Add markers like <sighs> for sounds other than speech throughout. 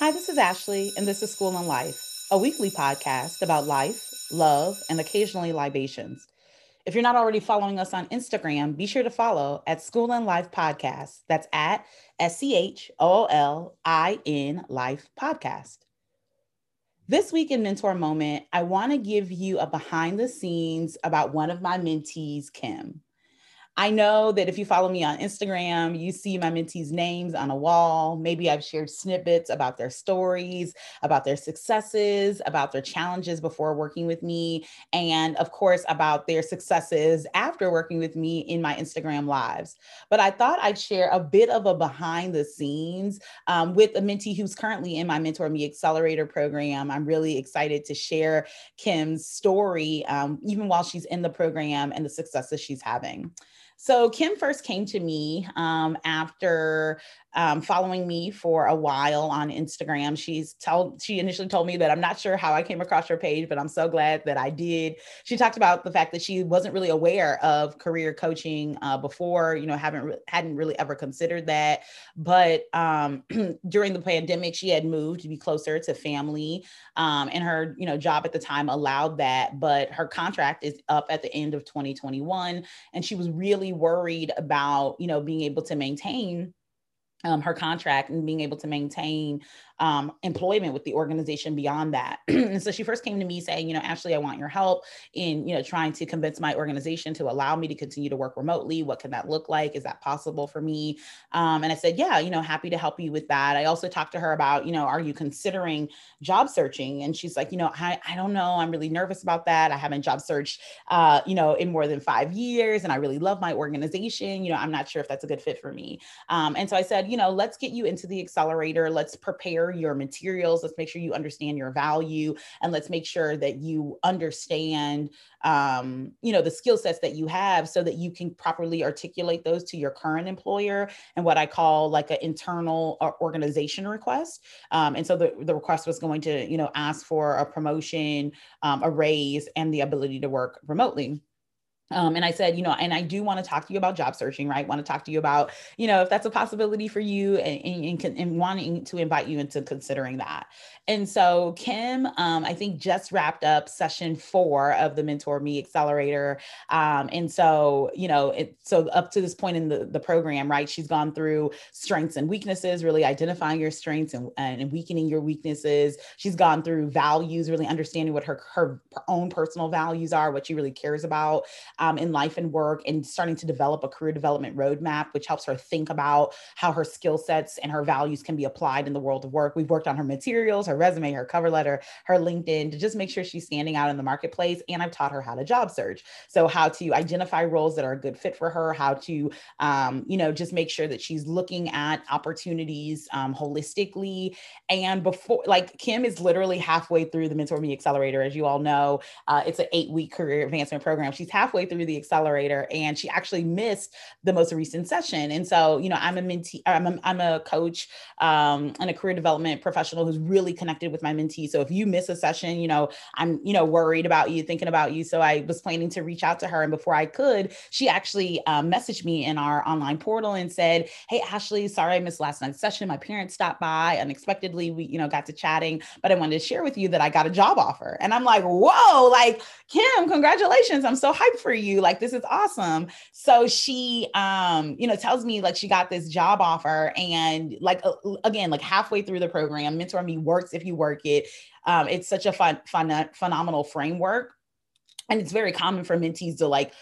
Hi, this is Ashley, and this is School and Life, a weekly podcast about life, love, and occasionally libations. If you're not already following us on Instagram, be sure to follow at School and Life Podcast. That's at S C H O L I N Life Podcast. This week in Mentor Moment, I want to give you a behind the scenes about one of my mentees, Kim. I know that if you follow me on Instagram, you see my mentees' names on a wall. Maybe I've shared snippets about their stories, about their successes, about their challenges before working with me, and of course, about their successes after working with me in my Instagram lives. But I thought I'd share a bit of a behind the scenes um, with a mentee who's currently in my Mentor Me Accelerator program. I'm really excited to share Kim's story, um, even while she's in the program and the successes she's having. So Kim first came to me um, after um, following me for a while on Instagram. She's told she initially told me that I'm not sure how I came across her page, but I'm so glad that I did. She talked about the fact that she wasn't really aware of career coaching uh, before, you know, haven't hadn't really ever considered that. But um, <clears throat> during the pandemic, she had moved to be closer to family, um, and her you know job at the time allowed that. But her contract is up at the end of 2021, and she was really worried about you know being able to maintain um, her contract and being able to maintain um, employment with the organization beyond that. <clears throat> and so she first came to me saying, you know, Ashley, I want your help in, you know, trying to convince my organization to allow me to continue to work remotely. What can that look like? Is that possible for me? Um, and I said, yeah, you know, happy to help you with that. I also talked to her about, you know, are you considering job searching? And she's like, you know, I, I don't know. I'm really nervous about that. I haven't job searched, uh, you know, in more than five years. And I really love my organization. You know, I'm not sure if that's a good fit for me. Um, and so I said, you know, let's get you into the accelerator. Let's prepare your materials. Let's make sure you understand your value and let's make sure that you understand um, you know, the skill sets that you have so that you can properly articulate those to your current employer and what I call like an internal uh, organization request. Um, and so the, the request was going to, you know, ask for a promotion, um, a raise, and the ability to work remotely. Um, and I said, you know, and I do want to talk to you about job searching, right? Want to talk to you about, you know, if that's a possibility for you and, and, and wanting to invite you into considering that. And so Kim, um, I think just wrapped up session four of the Mentor Me Accelerator. Um, and so, you know, it, so up to this point in the, the program, right, she's gone through strengths and weaknesses, really identifying your strengths and, and weakening your weaknesses. She's gone through values, really understanding what her, her, her own personal values are, what she really cares about um, in life and work and starting to develop a career development roadmap, which helps her think about how her skill sets and her values can be applied in the world of work. We've worked on her materials, her resume, her cover letter, her LinkedIn to just make sure she's standing out in the marketplace. And I've taught her how to job search. So, how to identify roles that are a good fit for her, how to, um, you know, just make sure that she's looking at opportunities um, holistically. And before, like, Kim is literally halfway through the Mentor Me Accelerator. As you all know, uh, it's an eight week career advancement program. She's halfway through the accelerator and she actually missed the most recent session. And so, you know, I'm a mentee, I'm a, I'm a coach um, and a career development professional who's really connected with my mentee. So if you miss a session, you know, I'm, you know, worried about you, thinking about you. So I was planning to reach out to her. And before I could, she actually um, messaged me in our online portal and said, Hey, Ashley, sorry I missed last night's session. My parents stopped by unexpectedly. We, you know, got to chatting, but I wanted to share with you that I got a job offer. And I'm like, whoa, like Kim, congratulations. I'm so hyped for you. Like, this is awesome. So she, um, you know, tells me like she got this job offer and like, uh, again, like halfway through the program, Mentor Me works if you work it. Um, it's such a fun, fun, phenomenal framework and it's very common for mentees to like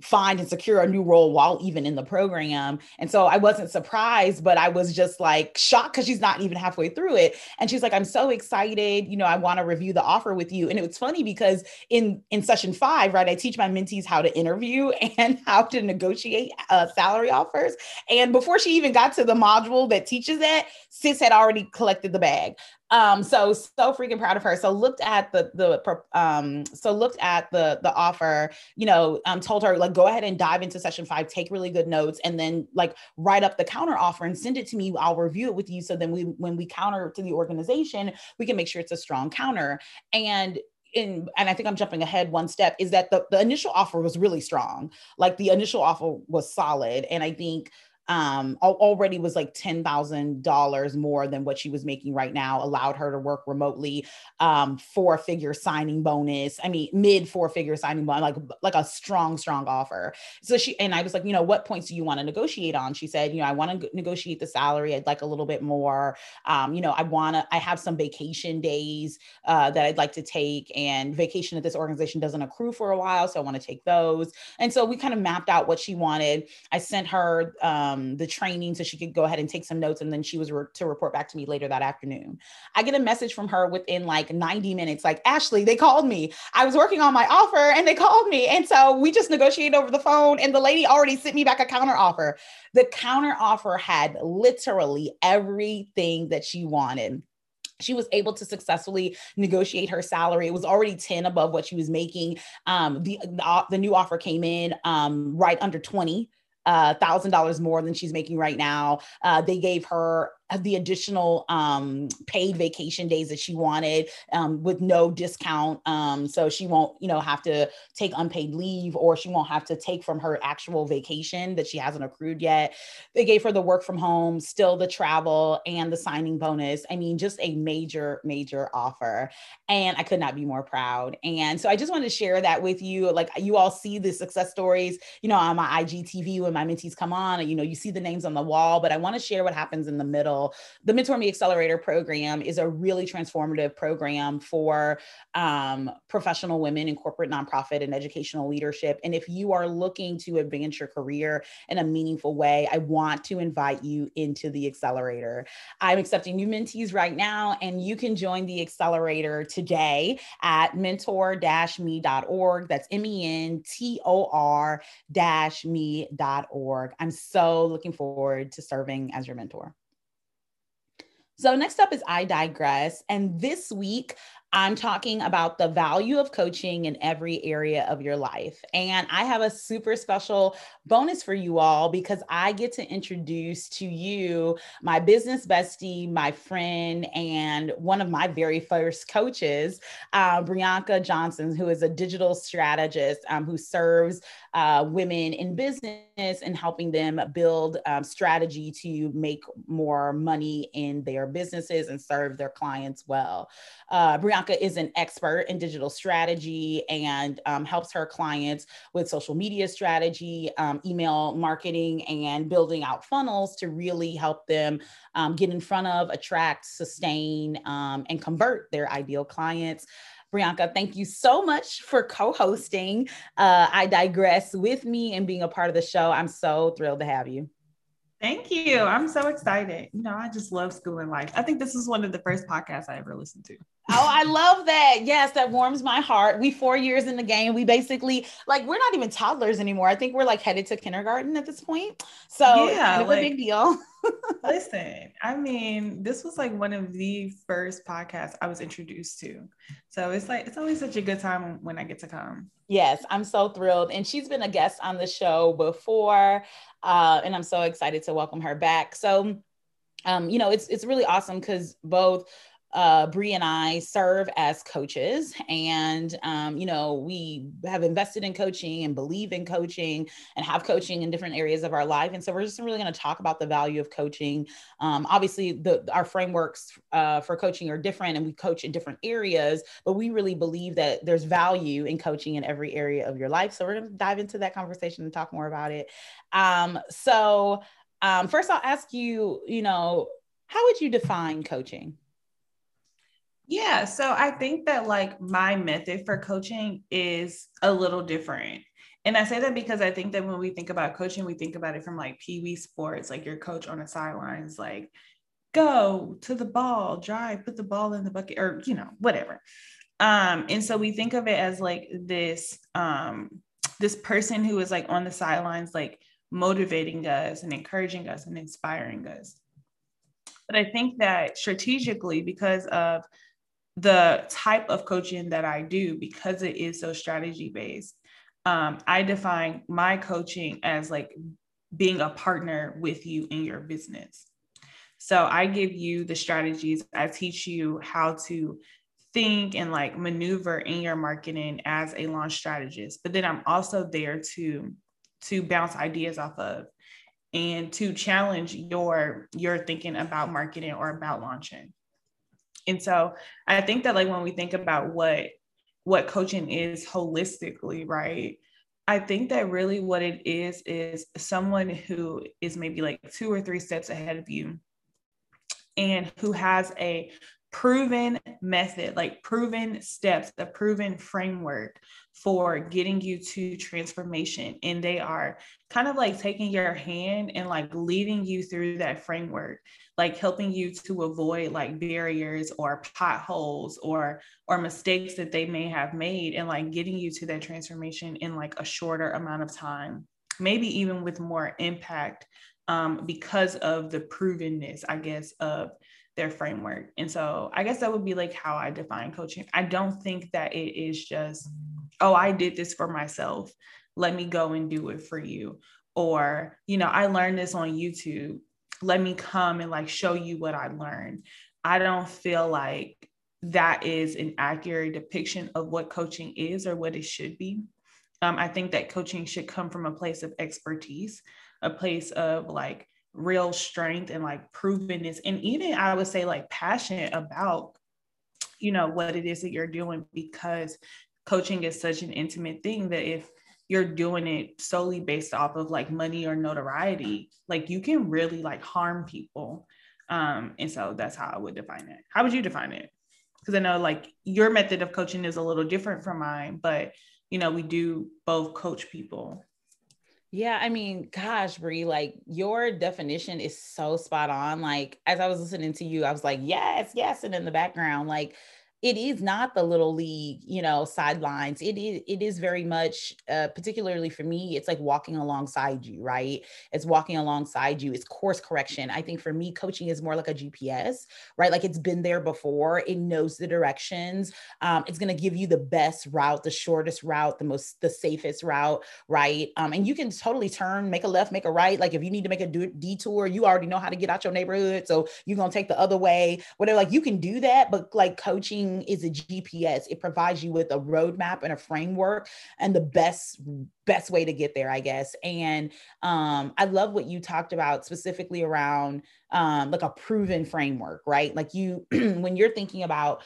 find and secure a new role while even in the program. And so I wasn't surprised, but I was just like shocked because she's not even halfway through it. And she's like, I'm so excited. You know, I want to review the offer with you. And it was funny because in in session five, right, I teach my mentees how to interview <laughs> and how to negotiate uh, salary offers. And before she even got to the module that teaches that, Sis had already collected the bag. Um, so so freaking proud of her. So looked at the the um so looked at the the offer, you know, um told her like go ahead and dive into session five, take really good notes, and then like write up the counter offer and send it to me. I'll review it with you. So then we when we counter to the organization, we can make sure it's a strong counter. And in, and I think I'm jumping ahead one step, is that the, the initial offer was really strong. Like the initial offer was solid. And I think um, already was like $10,000 more than what she was making right now, allowed her to work remotely, um, four figure signing bonus. I mean, mid four figure signing bonus, like, like a strong, strong offer. So she, and I was like, you know, what points do you want to negotiate on? She said, you know, I want to negotiate the salary. I'd like a little bit more. Um, you know, I want to, I have some vacation days uh, that I'd like to take and vacation at this organization doesn't accrue for a while. So I want to take those. And so we kind of mapped out what she wanted. I sent her, um, um, the training so she could go ahead and take some notes. And then she was re- to report back to me later that afternoon. I get a message from her within like 90 minutes, like, Ashley, they called me. I was working on my offer and they called me. And so we just negotiated over the phone and the lady already sent me back a counter offer. The counter offer had literally everything that she wanted she was able to successfully negotiate her salary. It was already 10 above what she was making. Um, the, the, the new offer came in um, right under 20 thousand uh, dollars more than she's making right now. Uh, they gave her the additional um, paid vacation days that she wanted um, with no discount. Um, so she won't, you know, have to take unpaid leave or she won't have to take from her actual vacation that she hasn't accrued yet. They gave her the work from home, still the travel and the signing bonus. I mean, just a major, major offer. And I could not be more proud. And so I just wanted to share that with you. Like you all see the success stories, you know, on my IGTV when my mentees come on, you know, you see the names on the wall, but I want to share what happens in the middle the Mentor Me Accelerator program is a really transformative program for um, professional women in corporate, nonprofit, and educational leadership. And if you are looking to advance your career in a meaningful way, I want to invite you into the accelerator. I'm accepting new mentees right now, and you can join the accelerator today at mentor-me.org. That's M-E-N-T-O-R me.org. I'm so looking forward to serving as your mentor. So, next up is I Digress. And this week, I'm talking about the value of coaching in every area of your life. And I have a super special bonus for you all because I get to introduce to you my business bestie, my friend, and one of my very first coaches, uh, Brianka Johnson, who is a digital strategist um, who serves uh, women in business and helping them build um, strategy to make more money in their businesses and serve their clients well. Uh, Brianka is an expert in digital strategy and um, helps her clients with social media strategy, um, email marketing, and building out funnels to really help them um, get in front of, attract, sustain, um, and convert their ideal clients. Brianka, thank you so much for co hosting uh, I Digress with me and being a part of the show. I'm so thrilled to have you. Thank you. I'm so excited. You know, I just love school and life. I think this is one of the first podcasts I ever listened to. Oh, I love that. Yes, that warms my heart. We four years in the game. We basically like we're not even toddlers anymore. I think we're like headed to kindergarten at this point. So yeah, kind of like, a big deal. <laughs> listen, I mean, this was like one of the first podcasts I was introduced to. So it's like it's always such a good time when I get to come. Yes, I'm so thrilled. And she's been a guest on the show before. Uh, and I'm so excited to welcome her back. So um, you know, it's it's really awesome because both uh, Bree and I serve as coaches, and um, you know we have invested in coaching and believe in coaching and have coaching in different areas of our life. And so we're just really going to talk about the value of coaching. Um, obviously, the our frameworks uh, for coaching are different, and we coach in different areas. But we really believe that there's value in coaching in every area of your life. So we're going to dive into that conversation and talk more about it. Um, so um, first, I'll ask you. You know, how would you define coaching? Yeah. So I think that like my method for coaching is a little different. And I say that because I think that when we think about coaching, we think about it from like Pee Wee sports, like your coach on the sidelines, like go to the ball, drive, put the ball in the bucket, or you know, whatever. Um, and so we think of it as like this um this person who is like on the sidelines, like motivating us and encouraging us and inspiring us. But I think that strategically, because of the type of coaching that I do, because it is so strategy based, um, I define my coaching as like being a partner with you in your business. So I give you the strategies, I teach you how to think and like maneuver in your marketing as a launch strategist. But then I'm also there to to bounce ideas off of and to challenge your your thinking about marketing or about launching. And so I think that like when we think about what what coaching is holistically, right? I think that really what it is is someone who is maybe like two or three steps ahead of you and who has a proven method, like proven steps, a proven framework for getting you to transformation. And they are kind of like taking your hand and like leading you through that framework, like helping you to avoid like barriers or potholes or or mistakes that they may have made and like getting you to that transformation in like a shorter amount of time, maybe even with more impact um, because of the provenness, I guess, of their framework. And so I guess that would be like how I define coaching. I don't think that it is just, oh, I did this for myself. Let me go and do it for you. Or, you know, I learned this on YouTube. Let me come and like show you what I learned. I don't feel like that is an accurate depiction of what coaching is or what it should be. Um, I think that coaching should come from a place of expertise, a place of like real strength and like provenness and even i would say like passionate about you know what it is that you're doing because coaching is such an intimate thing that if you're doing it solely based off of like money or notoriety like you can really like harm people. Um and so that's how i would define it. How would you define it? Because i know like your method of coaching is a little different from mine but you know we do both coach people yeah, I mean, gosh, Bree, like your definition is so spot on. Like as I was listening to you, I was like, yes, yes, and in the background, like it is not the little league, you know, sidelines. It is it is very much, uh, particularly for me, it's like walking alongside you, right? It's walking alongside you. It's course correction. I think for me, coaching is more like a GPS, right? Like it's been there before. It knows the directions. Um, it's gonna give you the best route, the shortest route, the most the safest route, right? Um, and you can totally turn, make a left, make a right. Like if you need to make a detour, you already know how to get out your neighborhood, so you're gonna take the other way. Whatever, like you can do that, but like coaching is a GPS. It provides you with a roadmap and a framework and the best best way to get there, I guess. And um, I love what you talked about specifically around um, like a proven framework, right? Like you, <clears throat> when you're thinking about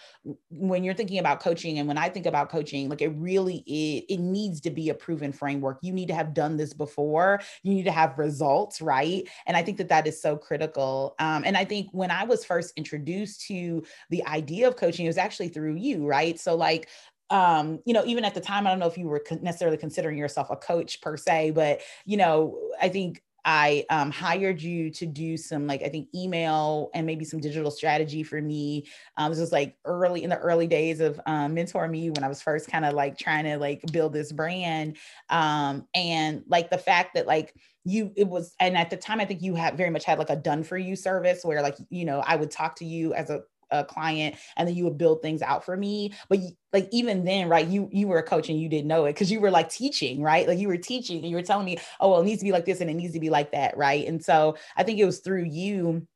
when you're thinking about coaching, and when I think about coaching, like it really it, it needs to be a proven framework. You need to have done this before. You need to have results, right? And I think that that is so critical. Um, and I think when I was first introduced to the idea of coaching, it was actually through you, right? So like um, you know, even at the time, I don't know if you were necessarily considering yourself a coach per se, but you know, I think I um, hired you to do some like I think email and maybe some digital strategy for me. Um, this was like early in the early days of um, Mentor Me when I was first kind of like trying to like build this brand, um, and like the fact that like you it was and at the time I think you had very much had like a done for you service where like you know I would talk to you as a a client and then you would build things out for me but like even then right you you were a coach and you didn't know it because you were like teaching right like you were teaching and you were telling me oh well it needs to be like this and it needs to be like that right and so i think it was through you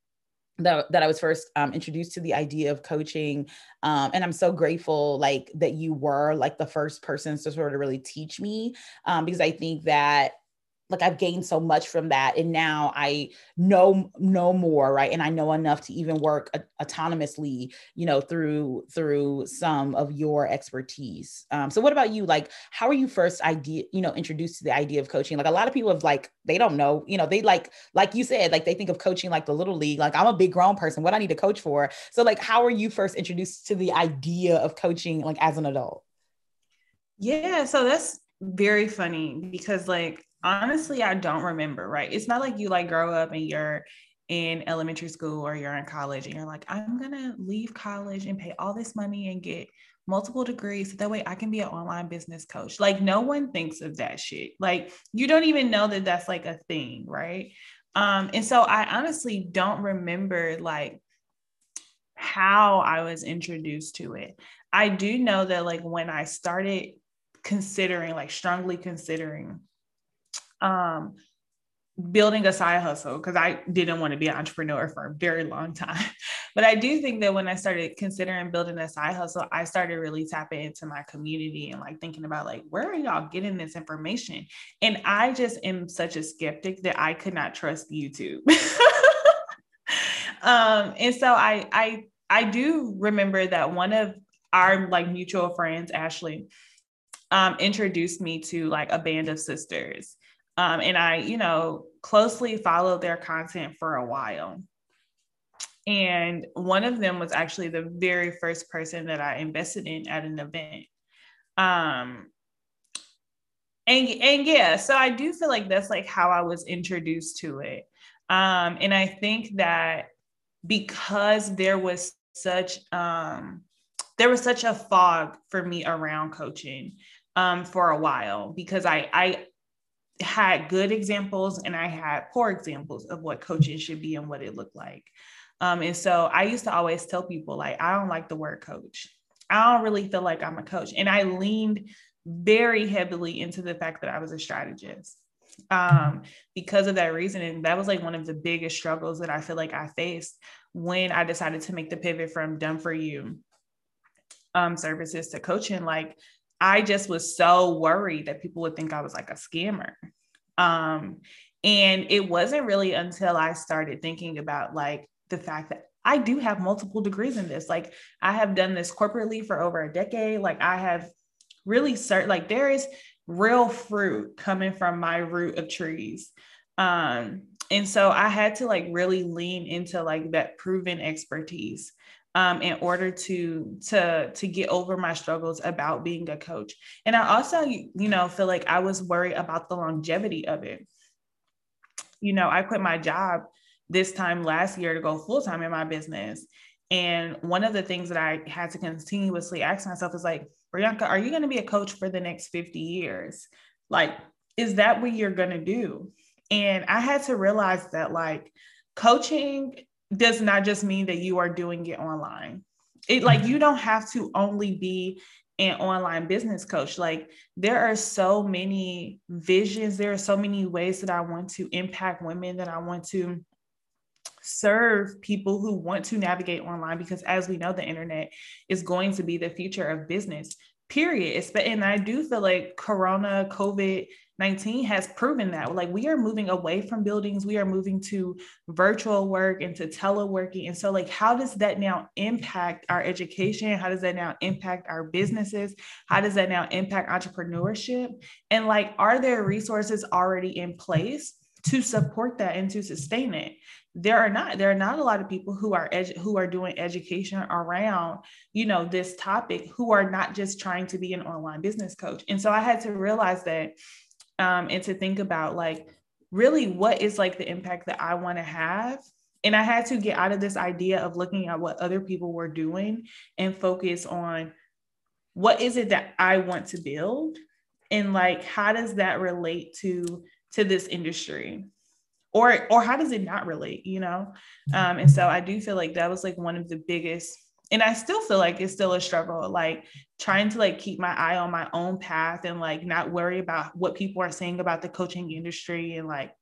that, that I was first um, introduced to the idea of coaching. Um, and I'm so grateful like that you were like the first person to sort of really teach me um, because I think that like I've gained so much from that and now I know know more right? And I know enough to even work a- autonomously you know through through some of your expertise. Um, so what about you? Like how are you first idea you know introduced to the idea of coaching? Like a lot of people have like they don't know you know they like like you said like they think of coaching like the little league like I'm a big grown person what I need to coach for? So like how are you first introduced to the idea of coaching like as an adult? Yeah so that's very funny because like honestly, I don't remember, right? It's not like you like grow up and you're in elementary school or you're in college and you're like, I'm gonna leave college and pay all this money and get multiple degrees so that way I can be an online business coach. Like no one thinks of that shit. Like you don't even know that that's like a thing, right? Um and so I honestly don't remember like how I was introduced to it. I do know that like when I started considering like strongly considering um, building a side hustle because I didn't want to be an entrepreneur for a very long time. <laughs> But I do think that when I started considering building a side hustle, I started really tapping into my community and like thinking about like, where are y'all getting this information? And I just am such a skeptic that I could not trust YouTube. <laughs> um, and so I I I do remember that one of our like mutual friends, Ashley, um, introduced me to like a band of sisters. Um, and I, you know, closely followed their content for a while. And one of them was actually the very first person that I invested in at an event. Um, and and yeah, so I do feel like that's like how I was introduced to it. Um, and I think that because there was such um there was such a fog for me around coaching um, for a while because I, I had good examples and I had poor examples of what coaching should be and what it looked like. Um, and so I used to always tell people, like, I don't like the word coach. I don't really feel like I'm a coach. And I leaned very heavily into the fact that I was a strategist um, because of that reason. And that was like one of the biggest struggles that I feel like I faced when I decided to make the pivot from done for you um, services to coaching. Like I just was so worried that people would think I was like a scammer. Um, and it wasn't really until I started thinking about like the fact that I do have multiple degrees in this. Like I have done this corporately for over a decade. Like I have really cert like there is real fruit coming from my root of trees. Um, and so I had to like really lean into like that proven expertise um, in order to to to get over my struggles about being a coach. And I also, you know, feel like I was worried about the longevity of it. You know, I quit my job this time last year to go full time in my business. And one of the things that I had to continuously ask myself is like, Brianka, are you going to be a coach for the next 50 years? Like, is that what you're going to do? And I had to realize that, like, coaching does not just mean that you are doing it online. It like mm-hmm. you don't have to only be an online business coach. Like there are so many visions, there are so many ways that I want to impact women that I want to serve people who want to navigate online because as we know the internet is going to be the future of business period and i do feel like corona covid 19 has proven that like we are moving away from buildings we are moving to virtual work and to teleworking and so like how does that now impact our education? How does that now impact our businesses? How does that now impact entrepreneurship? And like are there resources already in place to support that and to sustain it? There are not there are not a lot of people who are edu- who are doing education around you know this topic who are not just trying to be an online business coach. And so i had to realize that um, and to think about like really what is like the impact that I want to have. And I had to get out of this idea of looking at what other people were doing and focus on what is it that I want to build and like how does that relate to to this industry? Or or how does it not relate you know? Um and so i do feel like that was like one of the biggest and I still feel like it's still a struggle, like trying to like keep my eye on my own path and like not worry about what people are saying about the coaching industry and like,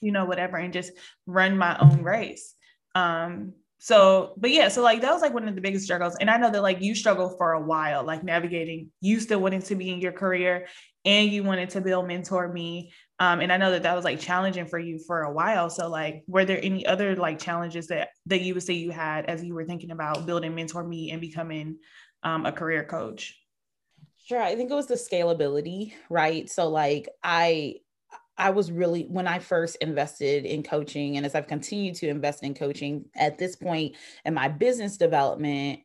you know, whatever, and just run my own race. Um, so, but yeah, so like that was like one of the biggest struggles. And I know that like you struggled for a while, like navigating, you still wanted to be in your career and you wanted to build mentor me um, and I know that that was like challenging for you for a while. So like, were there any other like challenges that that you would say you had as you were thinking about building Mentor Me and becoming um, a career coach? Sure, I think it was the scalability, right? So like, I I was really when I first invested in coaching, and as I've continued to invest in coaching at this point in my business development,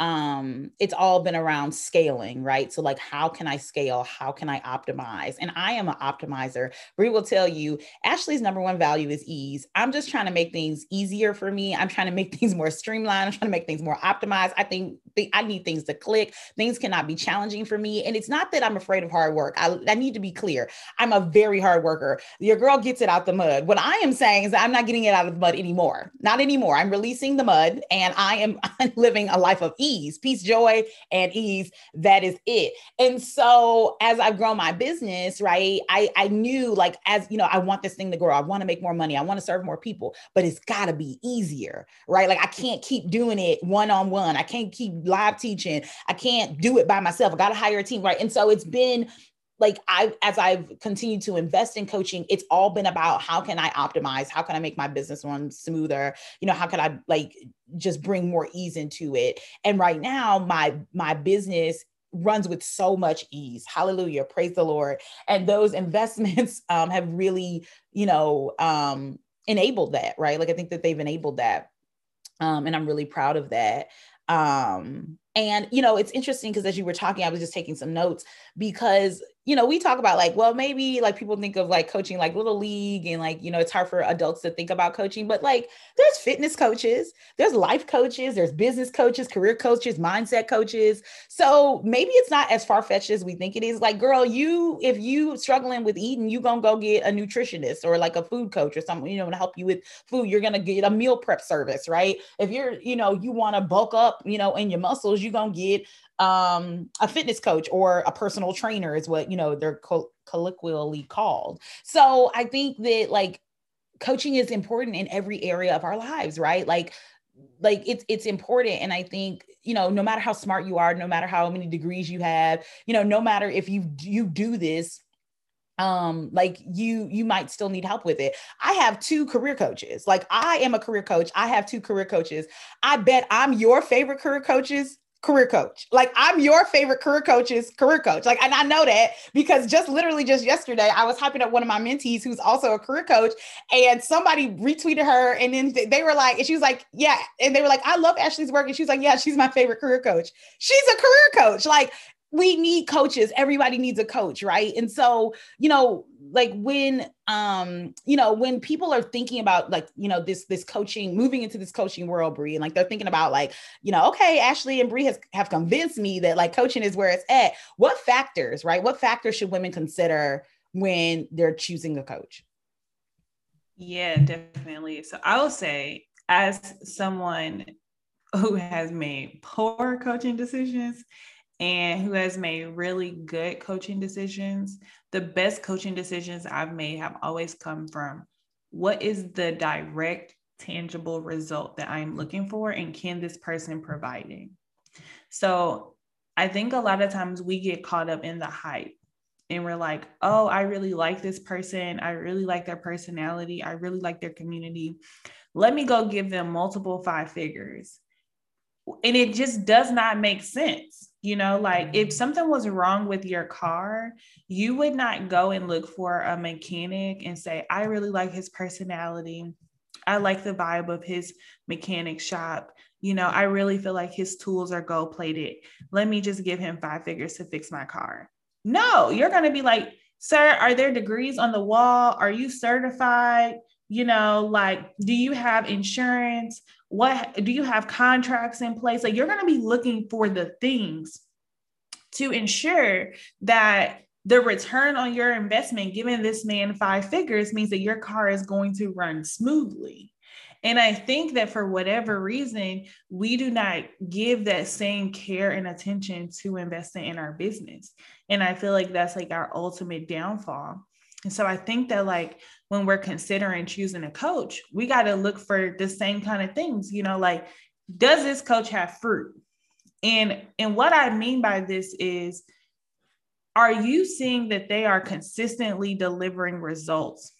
um it's all been around scaling right? So like how can i scale? How can i optimize? And i am an optimizer. We will tell you ashley's number one value is ease. I'm just trying to make things easier for me. I'm trying to make <laughs> things more streamlined. I'm trying to make things more optimized. I think i need things to click. Things cannot be challenging for me. And it's not that i'm afraid of hard work. I, I need to be clear. I'm a very hard worker. Your girl gets it out the mud. What i am saying is i'm not getting it out of the mud anymore. Not anymore. I'm releasing the mud and i am <laughs> living a life of ease, peace, joy, and ease. That is it. And so as I've grown my business, right, I, I knew like, as you know, I want this thing to grow. I want to make more money. I want to serve more people, but it's got to be easier, right? Like I can't keep doing it one on one. I can't keep live teaching. I can't do it by myself. I got to hire a team, right? And so it's been like I as I've continued to invest in coaching, it's all been about how can I optimize? How can I make my business run smoother? You know, how can I like just bring more ease into it? And right now, my my business runs with so much ease. Hallelujah. Praise the Lord. And those <laughs> investments um, have really, you know, um, enabled that, right? Like I think that they've enabled that. Um, and I'm really proud of that. Um, and you know, it's interesting because as you were talking, I was just taking some notes because you know, we talk about like, well, maybe like people think of like coaching like little league and like, you know, it's hard for adults to think about coaching, but like there's fitness coaches, there's life coaches, there's business coaches, career coaches, mindset coaches. So maybe it's not as far fetched as we think it is. Like, girl, you, if you struggling with eating, you gonna go get a nutritionist or like a food coach or something, you know, to help you with food. You're gonna get a meal prep service, right? If you're, you know, you want to bulk up, you know, in your muscles, you're gonna get um, a fitness coach or a personal trainer is what you know they're co- colloquially called. So I think that like coaching is important in every area of our lives, right? Like like it's it's important. And i think you know no matter how smart you are no matter how many degrees you have you know no matter if you you do this um like you you might still need help with it. I have two career coaches. Like i am a career coach. I have two career coaches. I bet i'm your favorite career coaches career coach. Like I'm your favorite career coach's career coach. Like, and I know that because just literally just yesterday, I was hyping up one of my mentees who's also a career coach, and somebody retweeted her, and then they were like, and she was like, yeah, and they were like, I love Ashley's work, and she was like, yeah, she's my favorite career coach. She's a career coach. Like, we need coaches. Everybody needs a coach right? And so you know like when um you know when people are thinking about like you know this this coaching moving into this coaching world Bree and like they're thinking about like you know okay Ashley and Bree has have convinced me that like coaching is where it's at. What factors right? What factors should women consider when they're choosing a coach? Yeah definitely. So I will say as someone who has made poor coaching decisions and who has made really good coaching decisions. The best coaching decisions I've made have always come from what is the direct, tangible result that I'm looking for, and can this person provide it? So I think a lot of times we get caught up in the hype and we're like, oh, I really like this person. I really like their personality. I really like their community. Let me go give them multiple five figures. And it just does not make sense you know, like if mm-hmm. something was wrong with your car, you would not go and look for a mechanic and say, I really like his personality. I like the vibe of his mechanic shop. You know, I really feel like his tools are gold plated. Let me just give him five figures to fix my car. No, you're going to be like, sir, are there degrees on the wall? Are you certified? You know, like, do you have insurance? What do you have contracts in place like you're going to be looking for the things to ensure that the return on your investment given this man five figures means that your car is going to run smoothly and I think that for whatever reason, we do not give that same care and attention to investing in our business. And I feel like that's like our ultimate downfall. And so I think that like when we're considering choosing a coach, we got to look for the same kind of things, you know, like does this coach have fruit? And and what I mean by this is are you seeing that they are consistently delivering results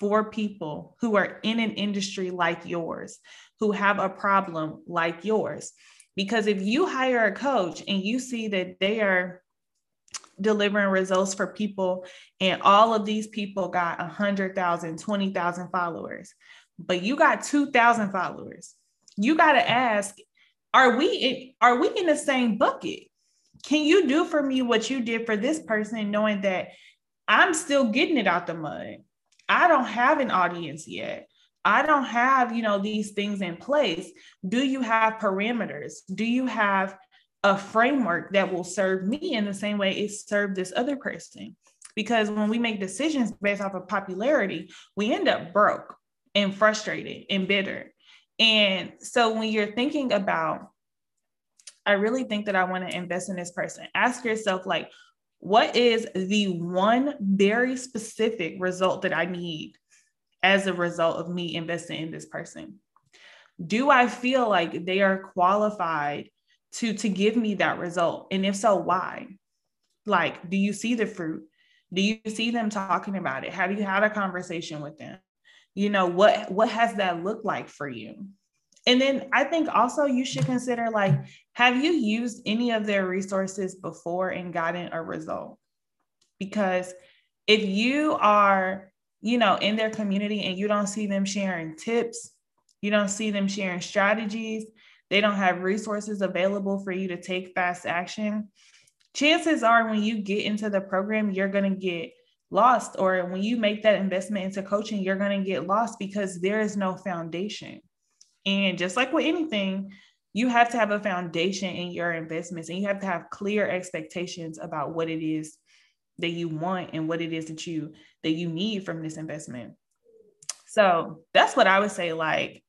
for people who are in an industry like yours, who have a problem like yours? Because if you hire a coach and you see that they are delivering results for people. And all of these people got 100,000 20,000 followers. But you got 2,000 followers. You got to ask are we in, are we in the same bucket? Can you do for me what you did for this person knowing that I'm still getting it out the mud? I don't have an audience yet. I don't have, you know, these things in place. Do you have parameters? Do you have a framework that will serve me in the same way it served this other person. Because when we make decisions based off of popularity, we end up broke and frustrated and bitter. And so when you're thinking about I really think that I want to invest in this person. Ask yourself, like, what is the one very specific result that I need as a result of me investing in this person? Do I feel like they are qualified to, to give me that result? And if so, why? Like, do you see the fruit? Do you see them talking about it? Have you had a conversation with them? You know, what what has that looked like for you? And then I think also you should consider like, have you used any of their resources before and gotten a result? Because if you are, you know, in their community and you don't see them sharing tips, you don't see them sharing strategies, they don't have resources available for you to take fast action, chances are when you get into the program, you're going to get lost. Or when you make that investment into coaching, you're going to get lost because there is no foundation. And just like with anything, you have to have a foundation in your investments and you have to have clear expectations about what it is that you want and what it is that you that you need from this investment. So that's what I would say like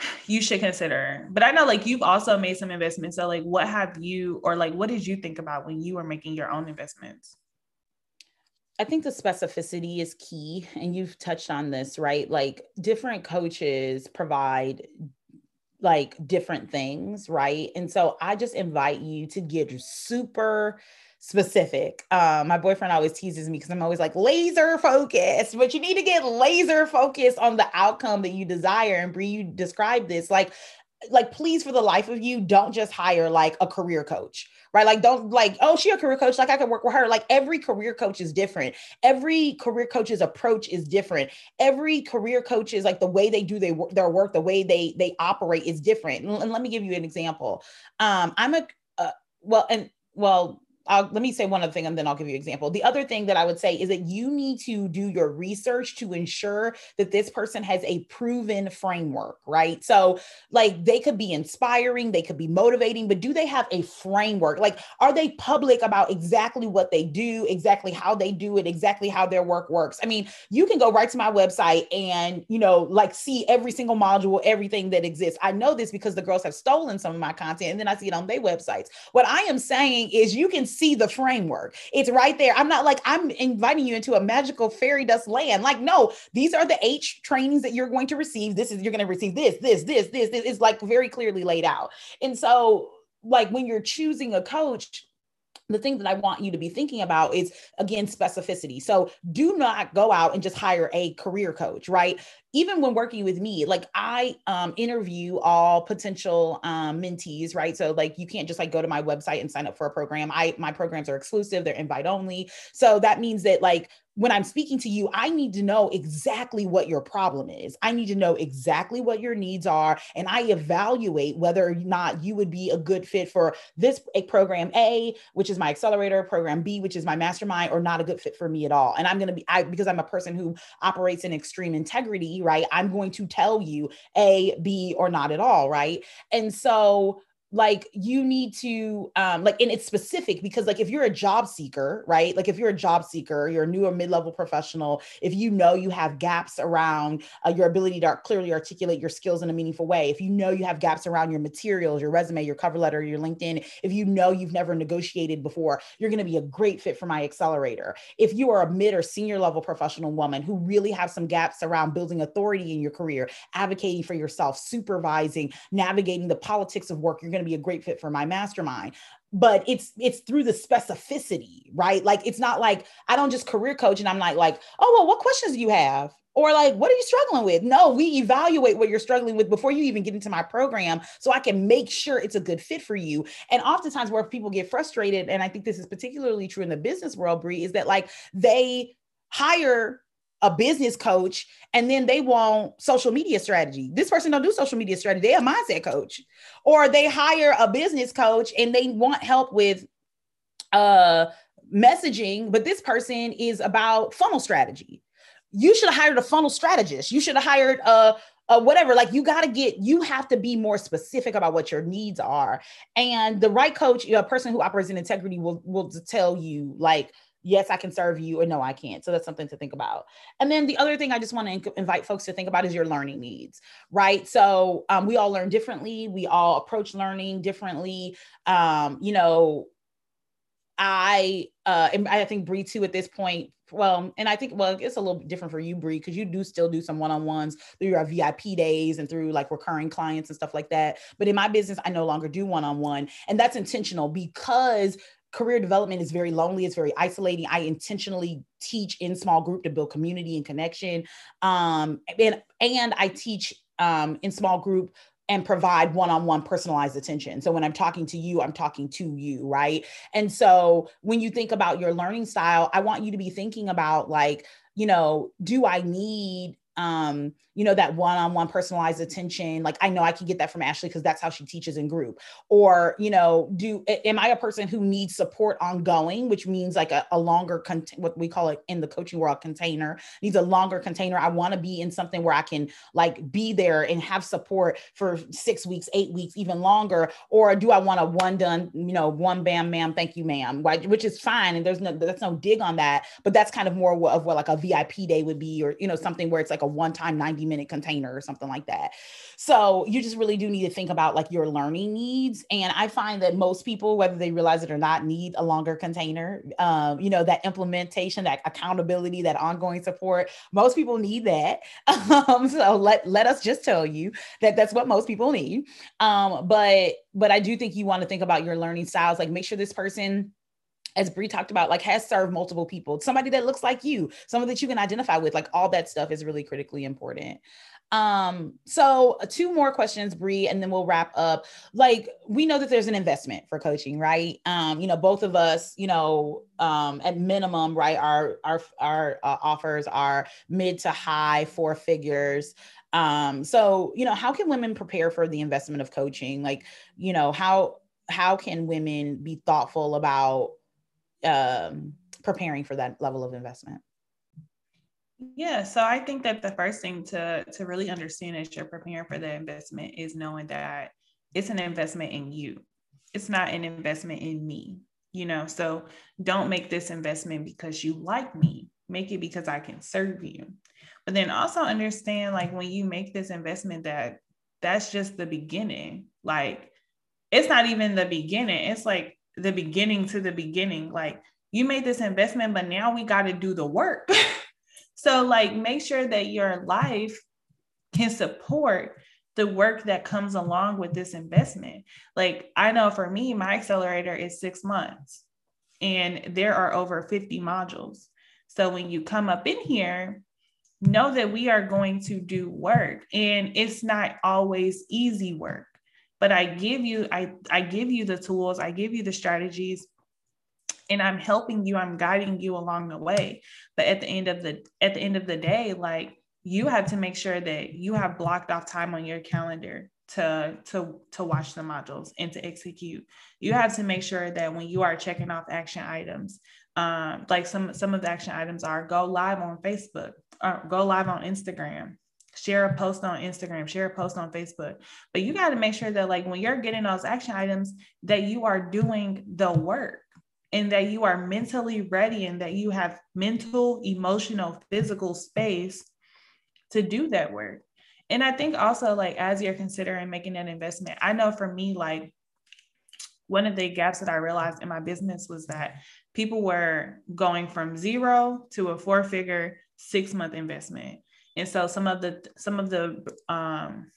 <sighs> you should consider. But I know like you've also made some investments. So like what have you or like what did you think about when you were making your own investments? I think the specificity is key. And you've touched on this, right? Like different coaches provide like different things, right? And so I just invite you to get super specific. Um, my boyfriend always teases me because I'm always like laser focused, but you need to get laser focused on the outcome that you desire. And Bree, you describe this like like please for the life of you don't just hire like a career coach right? Like don't like oh she a career coach like i can work with her. Like every career coach is different. Every career coach's approach is different. Every career coach is like the way they do they, their work the way they they operate is different. And let me give you an example. Um i'm a uh, well and well I'll, let me say one other thing and then I'll give you an example. The other thing that I would say is that you need to do your research to ensure that this person has a proven framework, right? So, like, they could be inspiring, they could be motivating, but do they have a framework? Like, are they public about exactly what they do, exactly how they do it, exactly how their work works? I mean, you can go right to my website and, you know, like see every single module, everything that exists. I know this because the girls have stolen some of my content and then I see it on their websites. What I am saying is you can the framework. It's right there. I'm not like I'm inviting you into a magical fairy dust land. Like, no, these are the H trainings that you're going to receive. This is you're going to receive this, this, this, this. This is like very clearly laid out. And so, like when you're choosing a coach, the thing that I want you to be thinking about is again specificity. So do not go out and just hire a career coach, right? Even when working with me, like I um, interview all potential um, mentees, right? So like you can't just like go to my website and sign up for a program. I my programs are exclusive; they're invite only. So that means that like when I'm speaking to you, I need to know exactly what your problem is. I need to know exactly what your needs are. And I evaluate whether or not you would be a good fit for this program A, which is my accelerator, program B, which is my mastermind, or not a good fit for me at all. And I'm going to be, I, because I'm a person who operates in extreme integrity, right? I'm going to tell you A, B, or not at all, right? And so, like you need to um like and it's specific because like if you're a job seeker right like if you're a job seeker you're a new or mid-level professional if you know you have gaps around uh, your ability to clearly articulate your skills in a meaningful way if you know you have gaps around your materials your resume your cover letter your linkedin if you know you've never negotiated before you're going to be a great fit for my accelerator. If you are a mid or senior level professional woman who really have some gaps around building authority in your career advocating for yourself supervising navigating the politics of work you're going going to be a great fit for my mastermind. But it's it's through the specificity right? Like it's not like i don't just career coach and i'm like like oh well what questions do you have? Or like what are you struggling with? No we evaluate what you're struggling with before you even get into my program so i can make sure it's a good fit for you. And oftentimes where people get frustrated and i think this is particularly true in the business world Bree, is that like they hire a business coach and then they want social media strategy. This person don't do social media strategy. They're a mindset coach. Or they hire a business coach and they want help with uh messaging, but this person is about funnel strategy. You should have hired a funnel strategist. You should have hired a uh, whatever like you got to get you have to be more specific about what your needs are and the right coach a person who operates in integrity will will tell you like yes, I can serve you, or no, I can't. So that's something to think about. And then the other thing I just want to invite folks to think about is your learning needs, right? So um, we all learn differently. We all approach learning differently. Um, you know, I uh, I think Bree too at this point. Well, and I think well, it's a little different for you, Bree, because you do still do some one-on-ones through your VIP days and through like recurring clients and stuff like that. But in my business, I no longer do one-on-one, and that's intentional because career development is very lonely it's very isolating i intentionally teach in small group to build community and connection um, and and i teach um, in small group and provide one-on-one personalized attention. So when I'm talking to you, I'm talking to you, right? And so when you think about your learning style, I want you to be thinking about like, you know, do I need um, you know, that one-on-one personalized attention. Like I know I can get that from Ashley because that's how she teaches in group. Or, you know, do am I a person who needs support ongoing, which means like a, a longer cont- what we call it in the coaching world container, needs a longer container. I want to be in something where I can like be there and have support for six weeks, eight weeks, even longer. Or do I want a one done, you know, one bam, ma'am, thank you, ma'am, which is fine. And there's no that's no dig on that, but that's kind of more of what like a VIP day would be, or you know, something where it's like a one-time 90 minute container or something like that. So you just really do need to think about like your learning needs. And I find that most people, whether they realize it or not, need a longer container. Um, you know, that implementation, that accountability, that ongoing support. Most people need that. <laughs> Um, so let let us just tell you that that's what most people need. Um, but but I do think you want to think about your learning styles. Like make sure this person as Bree talked about, like has served multiple people, somebody that looks like you, someone that you can identify with, like all that stuff is really critically important. Um, so uh, two more questions, Bree, and then we'll wrap up. Like we know that there's an investment for coaching, right? Um, you know, both of us, you know, um, at minimum, right, our our our uh, offers are mid to high four figures. Um, so you know, how can women prepare for the investment of coaching? Like, you know, how how can women be thoughtful about um, preparing for that level of investment? Yeah, so I think that the first thing to to really understand as you're preparing for the investment is knowing that it's an investment in you. It's not an investment in me, you know. So don't make this investment because you like me. Make it because I can serve you. But then also understand like when you make this investment that that's just the beginning. Like it's not even the beginning. It's like the beginning to the beginning. Like you made this investment, but now we got to do the work. <laughs> so, like, make sure that your life can support the work that comes along with this investment. Like, I know for me, my accelerator is six months and there are over 50 modules. So, when you come up in here, know that we are going to do work and it's not always easy work but I give you, I, I give you the tools, I give you the strategies, and I'm helping you, I'm guiding you along the way. But at the end of the at the end of the day, like you have to make sure that you have blocked off time on your calendar to to to watch the modules and to execute you have to make sure that when you are checking off action items um, like some some of the action items are go live on facebook or go live on instagram share a post on Instagram, share a post on Facebook. But you got to make sure that like when you're getting those action items that you are doing the work and that you are mentally ready and that you have mental, emotional, physical space to do that work. And I think also like as you're considering making an investment, I know for me like one of the gaps that I realized in my business was that people were going from zero to a four figure six month investment and so some of the some of the um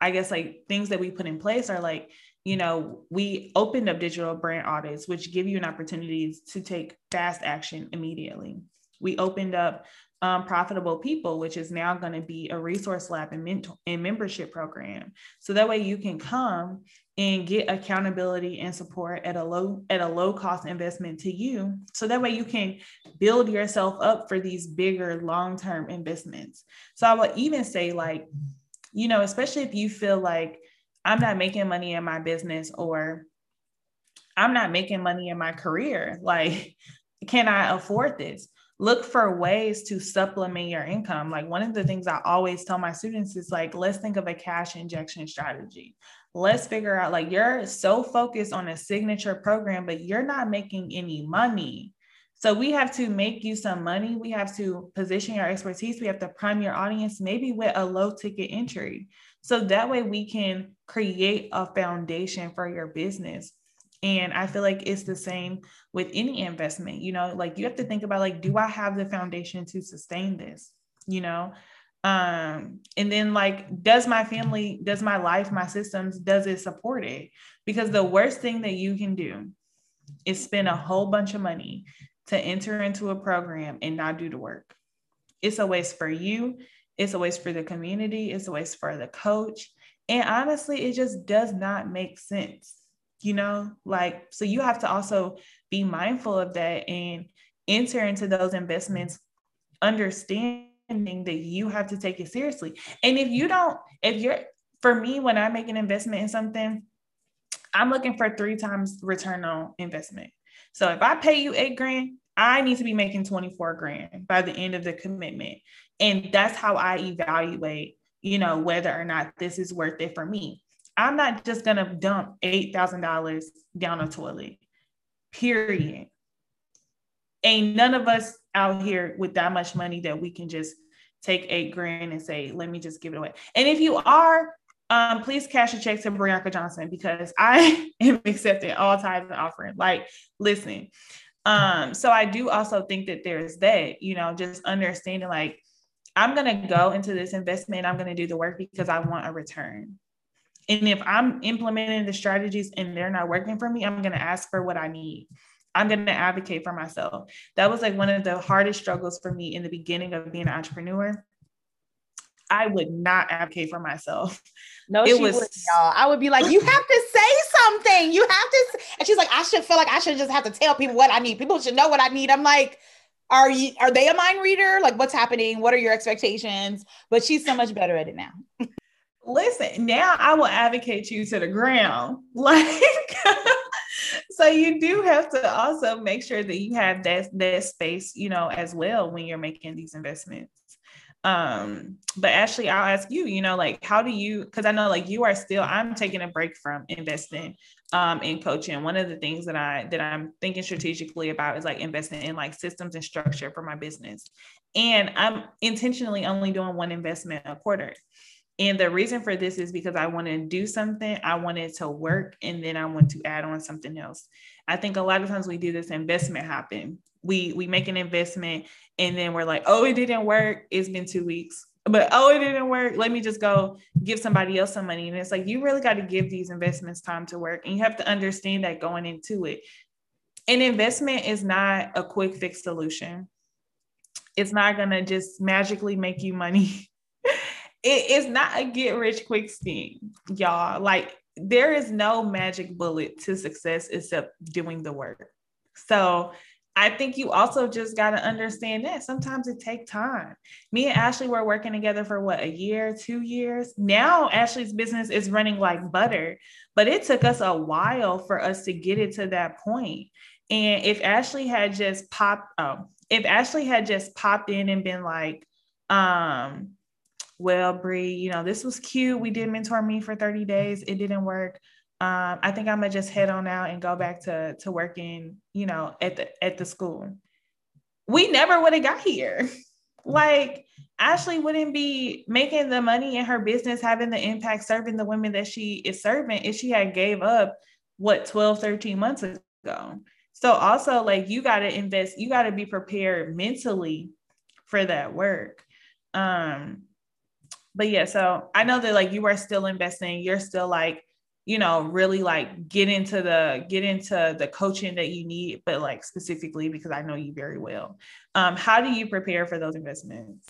i guess like things that we put in place are like you know we opened up digital brand audits which give you an opportunity to take fast action immediately. We opened up um, profitable people which is now going to be a resource lab and, mentor, and membership program. So that way you can come and get accountability and support at a low at a low cost investment to you. So that way you can build yourself up for these bigger long-term investments. So i would even say like you know especially if you feel like i'm not making money in my business or i'm not making money in my career like can i afford this look for ways to supplement your income. Like one of the things I always tell my students is like, let's think of a cash injection strategy let's figure out like you're so focused on a signature program, but you're not making any money. So we have to make you some money. We have to position your expertise. We have to prime your audience, maybe with a low ticket entry. So that way we can create a foundation for your business. And I feel like it's the same with any investment. You know, like you have to think about like, do I have the foundation to sustain this? You know, um and then like does my family does my life my systems does it support it? Because the worst thing that you can do is spend a whole bunch of money to enter into a program and not do the work. It's a waste for you. It's a waste for the community. It's a waste for the coach. And honestly it just does not make sense you know like so you have to also be mindful of that and enter into those investments understanding that you have to take it seriously. And if you don't, if you're, for me, when I make an investment in something, I'm looking for three times return on investment. So if I pay you eight grand, I need to be making 24 grand by the end of the commitment. And that's how I evaluate, you know, whether or not this is worth it for me. I'm not just going to dump $8,000 down a toilet, period. Ain't none of us out here with that much money that we can just take eight grand and say, let me just give it away. And if you are, um, please cash a check to Brianka Johnson because I <laughs> am accepting all types of offering. Like, listen. Um, so I do also think that there's that, you know, just understanding like I'm gonna go into this investment, I'm gonna do the work because I want a return. And if I'm implementing the strategies and they're not working for me, I'm gonna ask for what I need. I'm going to advocate for myself. That was like one of the hardest struggles for me in the beginning of being an entrepreneur. I would not advocate for myself. No, it was y'all. I would be like, you have to say something. You have to. And she's like, I should feel like I should just have to tell people what I need. People should know what I need. I'm like, are you? Are they a mind reader? Like, what's happening? What are your expectations? But she's so much better at it now. Listen, now I will advocate you to the ground. <laughs> Like <laughs> so you do have to also make sure that you have that that space, you know, as well when you're making these investments. Um, but Ashley, I'll ask you, you know, like how do you because I know like you are still, I'm taking a break from investing um in coaching. One of the things that I that I'm thinking strategically about is like investing in like systems and structure for my business. And I'm intentionally only doing one investment a quarter. And the reason for this is because I want to do something, I want it to work, and then I want to add on something else. I think a lot of times we do this investment happen. We we make an investment and then we're like, oh, it didn't work. It's been two weeks. But oh, it didn't work. Let me just go give somebody else some money. And it's like you really got to give these investments time to work. And you have to understand that going into it. An investment is not a quick fix solution. It's not gonna just magically make you money. <laughs> it is not a get rich quick scheme, y'all. Like there is no magic bullet to success except doing the work. So I think you also just got to understand that sometimes it takes time. Me and Ashley were working together for what, a year, two years? Now Ashley's business is running like butter, but it took us a while for us to get it to that point. And if Ashley had just popped, oh, if Ashley had just popped in and been like, um, well, Bree, you know, this was cute. We did mentor me for 30 days. It didn't work. Um, I think I'm gonna just head on out and go back to to working, you know, at the at the school. We never would have got here. like Ashley wouldn't be making the money in her business, having the impact, serving the women that she is serving if she had gave up what 12, 13 months ago. So also like you got to invest, you got to be prepared mentally for that work. Um, but yeah, so I know that like you are still investing, you're still like, you know, really like get into the get into the coaching that you need, but like specifically because I know you very well. Um, how do you prepare for those investments?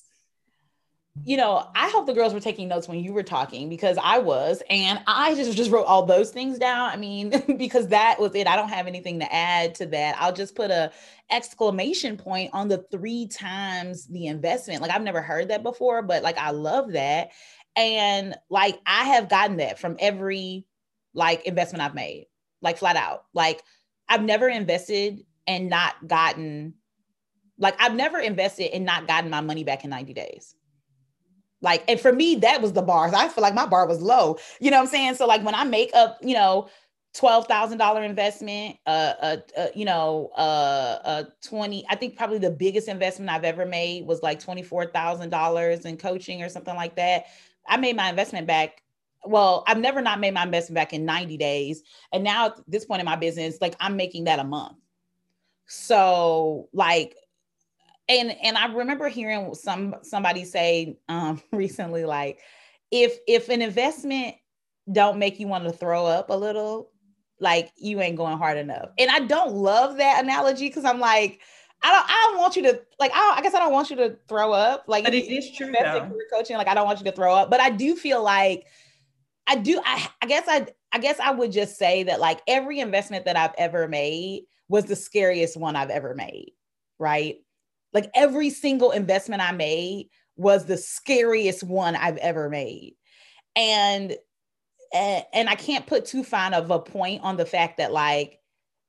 You know, I hope the girls were taking notes when you were talking because I was, and I just just wrote all those things down. I mean, <laughs> because that was it. I don't have anything to add to that. I'll just put a exclamation point on the three times the investment. Like I've never heard that before, but like I love that. And like I have gotten that from every like investment I've made, like flat out. Like I've never invested and not gotten like I've never invested and not gotten my money back in 90 days. Like, and for me, that was the bar. I feel like my bar was low. You know what I'm saying? So, like, when I make up, you know, twelve thousand dollar investment, uh, uh, uh, you know, uh, uh, twenty. I think probably the biggest investment I've ever made was like twenty four thousand dollars in coaching or something like that. I made my investment back. Well, I've never not made my investment back in ninety days, and now at this point in my business, like I'm making that a month. So, like, and and I remember hearing some somebody say um <laughs> recently, like, if if an investment don't make you want to throw up a little, like you ain't going hard enough. And I don't love that analogy because I'm like, I don't, I don't want you to like. I, I guess I don't want you to throw up. Like, but it is true. Though. Coaching, like, I don't want you to throw up. But I do feel like, I do. I, I guess I, I guess I would just say that like every investment that I've ever made was the scariest one I've ever made. Right. Like every single investment I made was the scariest one I've ever made. And and, I can't put too fine of a point on the fact that like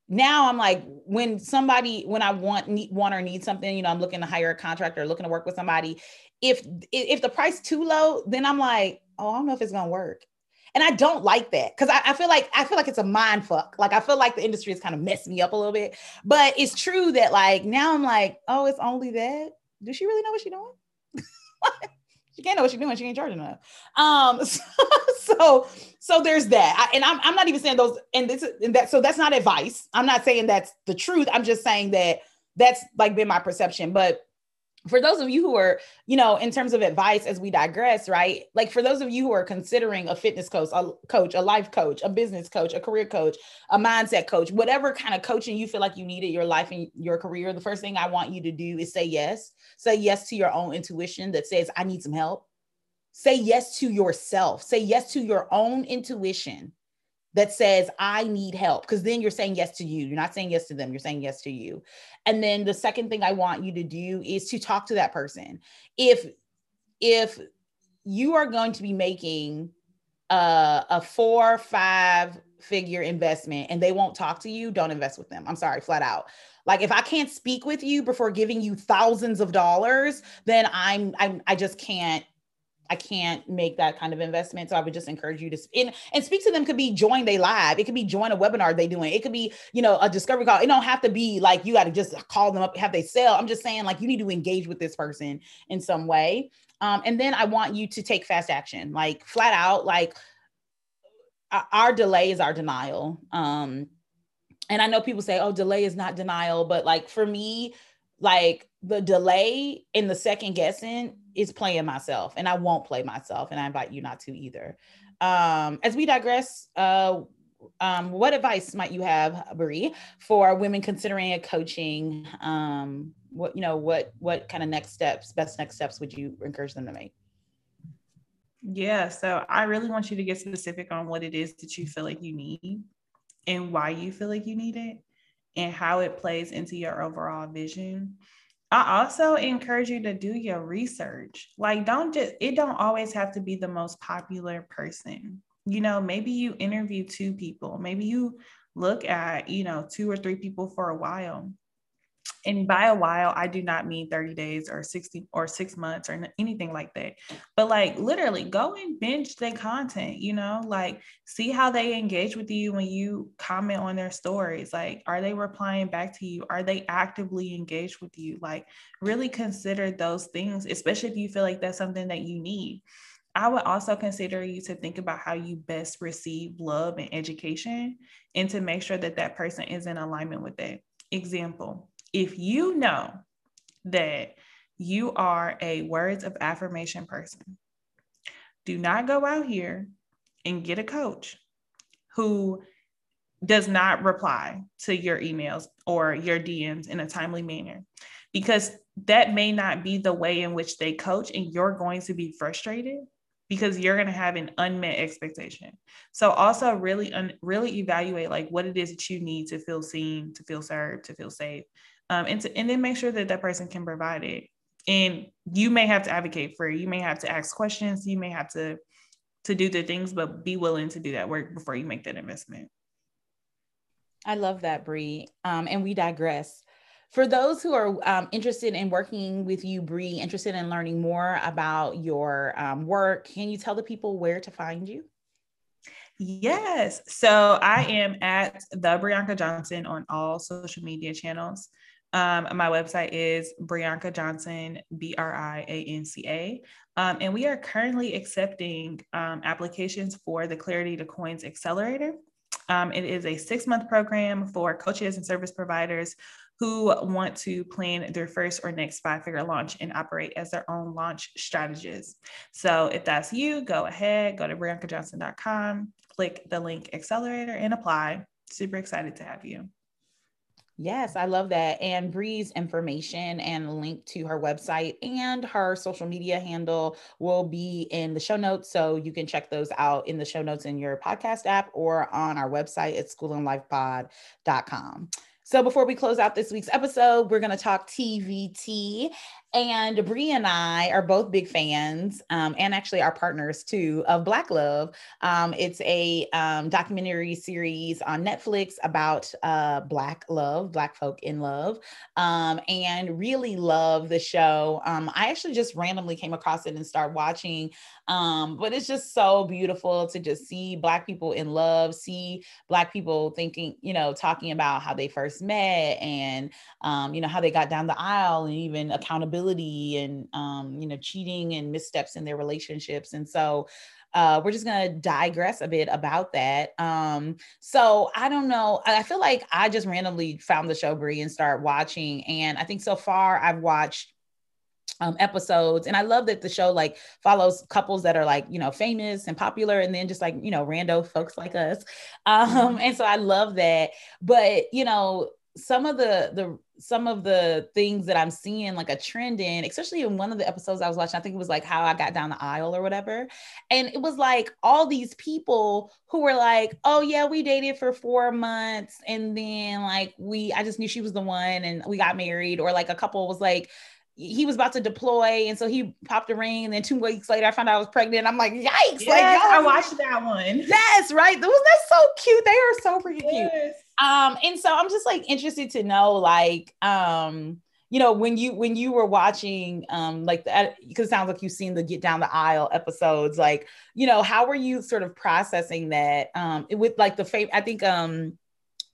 now I'm like when somebody when I want need want or need something, you know, I'm looking to hire a contractor, looking to work with somebody. If if the price too low, then I'm like, oh, I don't know if it's gonna work. And I don't like that because I, I, feel like I feel like it's a mind fuck. Like I feel like the industry has kind of messed me up a little bit. But it's true that like now I'm like, oh, it's only that. Does she really know what she's doing? <laughs> she can't know what she's doing. She ain't charging enough. Um, <laughs> so, so, so there's that. I, and I'm, I'm not even saying those, and this, and that, so that's not advice. I'm not saying that's the truth. I'm just saying that that's like been my perception. But for those of you who are, you know, in terms of advice as we digress, right? Like for those of you who are considering a fitness coach, a coach, a life coach, a business coach, a career coach, a mindset coach, whatever kind of coaching you feel like you need in your life and your career, the first thing I want you to do is say yes. Say yes to your own intuition that says, I need some help. Say yes to yourself. Say yes to your own intuition that says, I need help. Because then you're saying yes to you. You're not saying yes to them. You're saying yes to you. And then the second thing I want you to do is to talk to that person. If, if you are going to be making a, four, five figure investment and they won't talk to you, don't invest with them. I'm sorry, flat out. Like if I can't speak with you before giving you thousands of dollars, then I'm, I'm I just can't I can't make that kind of investment. So I would just encourage you to and, and speak to them could be join they live. It could be join a webinar they doing. It could be, you know, a discovery call. It don't have to be like you got to just call them up, have they sell. I'm just saying like you need to engage with this person in some way. Um, and then I want you to take fast action, like flat out, like our delay is our denial. Um, and I know people say, oh, delay is not denial, but like for me, like the delay in the second guessing is playing myself and I won't play myself and I invite you not to either. Um, as we digress, uh, um, what advice might you have, Bree, for women considering a coaching? Um, what you know, what what kind of next steps, best next steps would you encourage them to make? Yeah, so I really want you to get specific on what it is that you feel like you need and why you feel like you need it and how it plays into your overall vision. I also encourage you to do your research. Like, don't just, it don't always have to be the most popular person. You know, maybe you interview two people, maybe you look at, you know, two or three people for a while and by a while i do not mean 30 days or 60 or six months or anything like that. But like literally go and binge their content you know like see how they engage with you when you comment on their stories. Like are they replying back to you? Are they actively engaged with you? Like really consider those things especially if you feel like that's something that you need. I would also consider you to think about how you best receive love and education and to make sure that that person is in alignment with that. Example, if you know that you are a words of affirmation person, do not go out here and get a coach who does not reply to your emails or your DMs in a timely manner because that may not be the way in which they coach and you're going to be frustrated because you're going to have an unmet expectation. So also really un- really evaluate like what it is that you need to feel seen, to feel served, to feel safe um, and, to, and then make sure that that person can provide it. And you may have to advocate for it. You may have to ask questions. You may have to to do the things, but be willing to do that work before you make that investment. I love that, Bree. Um, and we digress. For those who are um, interested in working with you, Bree, interested in learning more about your um, work, can you tell the people where to find you? Yes. So I am at the Brianka Johnson on all social media channels. Um, my website is Brianka Johnson, B R I A N C A. Um, and we are currently accepting um, applications for the Clarity to Coins Accelerator. Um, it is a six month program for coaches and service providers who want to plan their first or next five figure launch and operate as their own launch strategists. So if that's you, go ahead, go to briankajohnson.com, click the link accelerator and apply. Super excited to have you. Yes, I love that. And Bree's information and link to her website and her social media handle will be in the show notes. So you can check those out in the show notes in your podcast app or on our website at schoolandlifepod.com. So before we close out this week's episode, we're going to talk TBT. And Bree and I are both big fans, um, and actually our partners too, of Black Love. Um, it's a um, documentary series on Netflix about uh, Black love, Black folk in love, um, and really love the show. Um, I actually just randomly came across it and started watching, um, but it's just so beautiful to just see Black people in love, see Black people thinking, you know, talking about how they first met and, you know, how they got down the aisle and even accountability and um, you know cheating and missteps in their relationships and so uh, we're just going to digress a bit about that. Um, so I don't know. I feel like I just randomly found the show Bree and started watching. And I think so far I've watched um, episodes and i love that the show like follows couples that are like you know famous and popular and then just like you know rando folks like us um mm-hmm. and so i love that but you know some of the the some of the things that I'm seeing like a trend in, especially in one of the episodes I was watching, I think it was like how I got down the aisle or whatever. And it was like all these people who were like, oh yeah, we dated for four months. And then like we, I just knew she was the one and we got married. Or like a couple was like, he was about to deploy, and so he popped a ring. And then two weeks later, I found out I was pregnant. I'm like, yikes! Yes, like, I watched that one. Yes, right. Those that's so cute. They are so freaking yes. cute. Um, and so I'm just like interested to know, like, um, you know, when you when you were watching, um, like because it sounds like you've seen the get down the aisle episodes. Like, you know, how were you sort of processing that? Um, with like the I think, um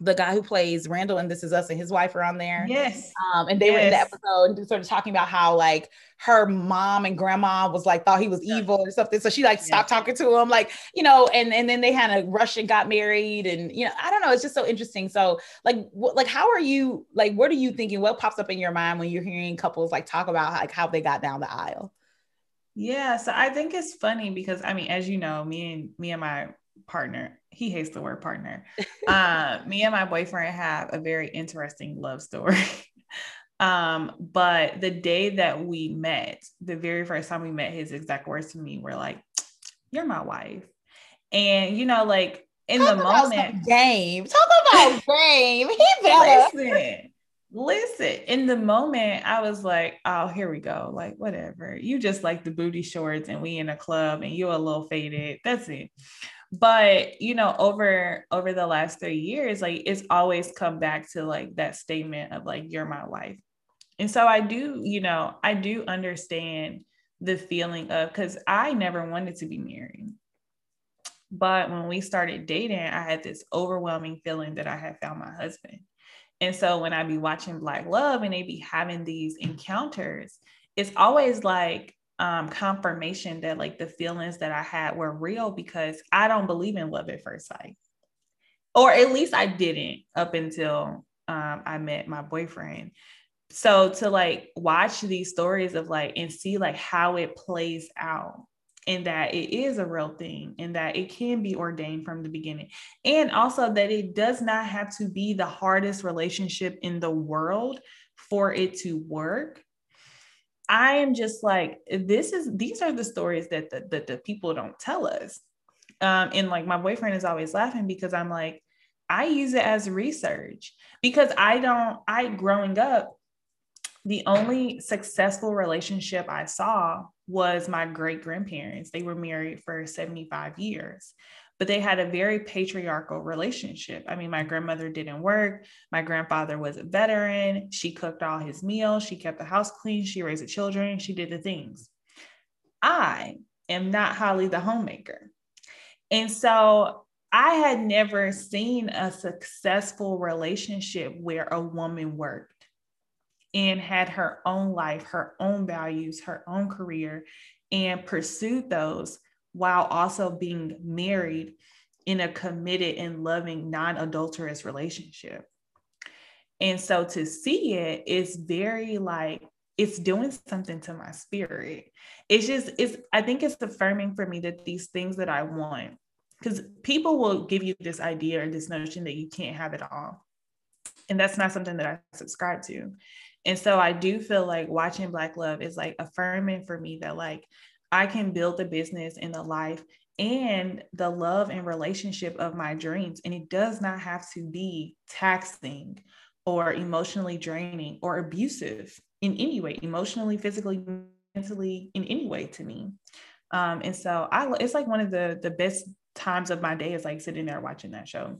the guy who plays Randall and This Is Us and his wife are on there. Yes. Um, and they yes. were in the episode and sort of talking about how like her mom and grandma was like thought he was evil or something. So she like stopped yeah. talking to him, like, you know, and and then they had a rush and got married. And you know, I don't know, it's just so interesting. So like wh- like how are you like what are you thinking? What pops up in your mind when you're hearing couples like talk about like how they got down the aisle? Yeah, so I think it's funny because I mean, as you know, me and me and my partner. He hates the word partner. uh, <laughs> me and my boyfriend have a very interesting love story. <laughs> um, but the day that we met, the very first time we met, his exact words to me were like, "You're my wife," and you know, like in Talk the moment, game. Talk about <laughs> game. He better listen. Listen, in the moment, I was like, oh, here we go. Like, whatever. You just like the booty shorts, and we in a club, and you a little faded. That's it but you know over over the last three years like it's always come back to like that statement of like you're my wife and so i do you know i do understand the feeling of because i never wanted to be married. But when we started dating i had this overwhelming feeling that i had found my husband. And so when i be watching black love and they be having these encounters it's always like um, confirmation that like the feelings that I had were real because I don't believe in love at first sight, or at least I didn't up until um, I met my boyfriend. So to like watch these stories of like and see like how it plays out and that it is a real thing and that it can be ordained from the beginning. And also that it does not have to be the hardest relationship in the world for it to work I am just like, this is these are the stories that the, that the people don't tell us. Um, and like my boyfriend is always laughing because I'm like, I use it as research because I don't, I growing up, the only successful relationship I saw was my great grandparents. They were married for 75 years but they had a very patriarchal relationship. I mean, my grandmother didn't work. My grandfather was a veteran. She cooked all his meals. She kept the house clean. She raised the children. She did the things. I am not Holly the homemaker. And so I had never seen a successful relationship where a woman worked and had her own life, her own values, her own career, and pursued those while also being married in a committed and loving non adulterous relationship. And so to see it, it is very like, it's doing something to my spirit. It's just, it's, I think it's affirming for me that these things that I want, because people will give you this idea or this notion that you can't have it all. And that's not something that I subscribe to. And so I do feel like watching Black Love is like affirming for me that like I can build the business and the life and the love and relationship of my dreams. And it does not have to be taxing or emotionally draining or abusive in any way, emotionally, physically, mentally, in any way to me. Um, and so I it's like one of the the best times of my day is like sitting there watching that show.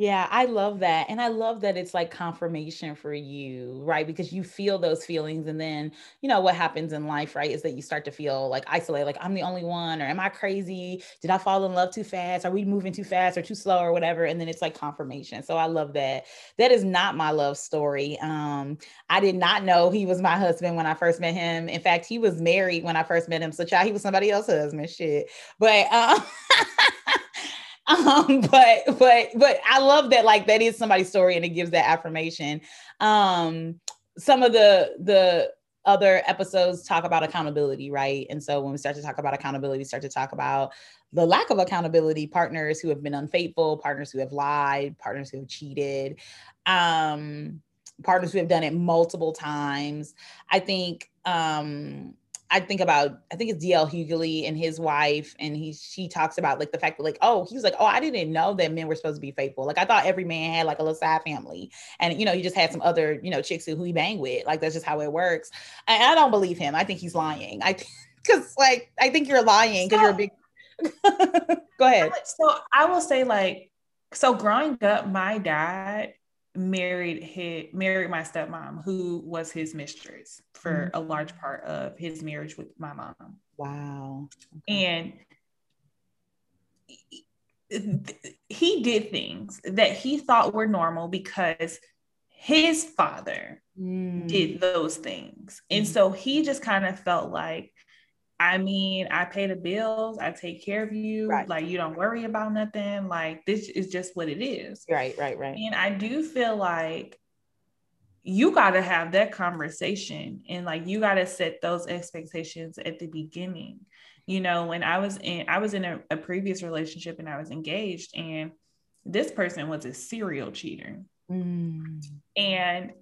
Yeah, I love that. And I love that it's like confirmation for you, right? Because you feel those feelings. And then, you know, what happens in life, right, is that you start to feel like isolated, like I'm the only one, or am I crazy? Did I fall in love too fast? Are we moving too fast or too slow or whatever? And then it's like confirmation. So I love that. That is not my love story. Um, I did not know he was my husband when I first met him. In fact, he was married when I first met him. So child, he was somebody else's husband. Shit. But um <laughs> um <laughs> but but but i love that like that is somebody's story and it gives that affirmation. Um some of the the other episodes talk about accountability right? And so when we start to talk about accountability start to talk about the lack of accountability partners who have been unfaithful partners who have lied partners who have cheated um partners who have done it multiple times. I think um I think about I think it's DL Hughley and his wife, and he she talks about like the fact that like oh he was like oh I didn't know that men were supposed to be faithful. Like I thought every man had like a little side family. And you know he just had some other you know chicks who he banged with. Like that's just how it works. And I don't believe him. I think he's lying. I because <laughs> like I think you're lying because so, you're a big <laughs> go ahead. So I will say like so growing up my dad married his married my stepmom who was his mistress for mm-hmm. a large part of his marriage with my mom wow okay. and he did things that he thought were normal because his father mm. did those things and mm. so he just kind of felt like I mean, I pay the bills, I take care of you. Right. Like you don't worry about nothing. Like this is just what it is. Right, right, right. And I do feel like you got to have that conversation and like you got to set those expectations at the beginning. You know, when I was in I was in a, a previous relationship and I was engaged and this person was a serial cheater. Mm. And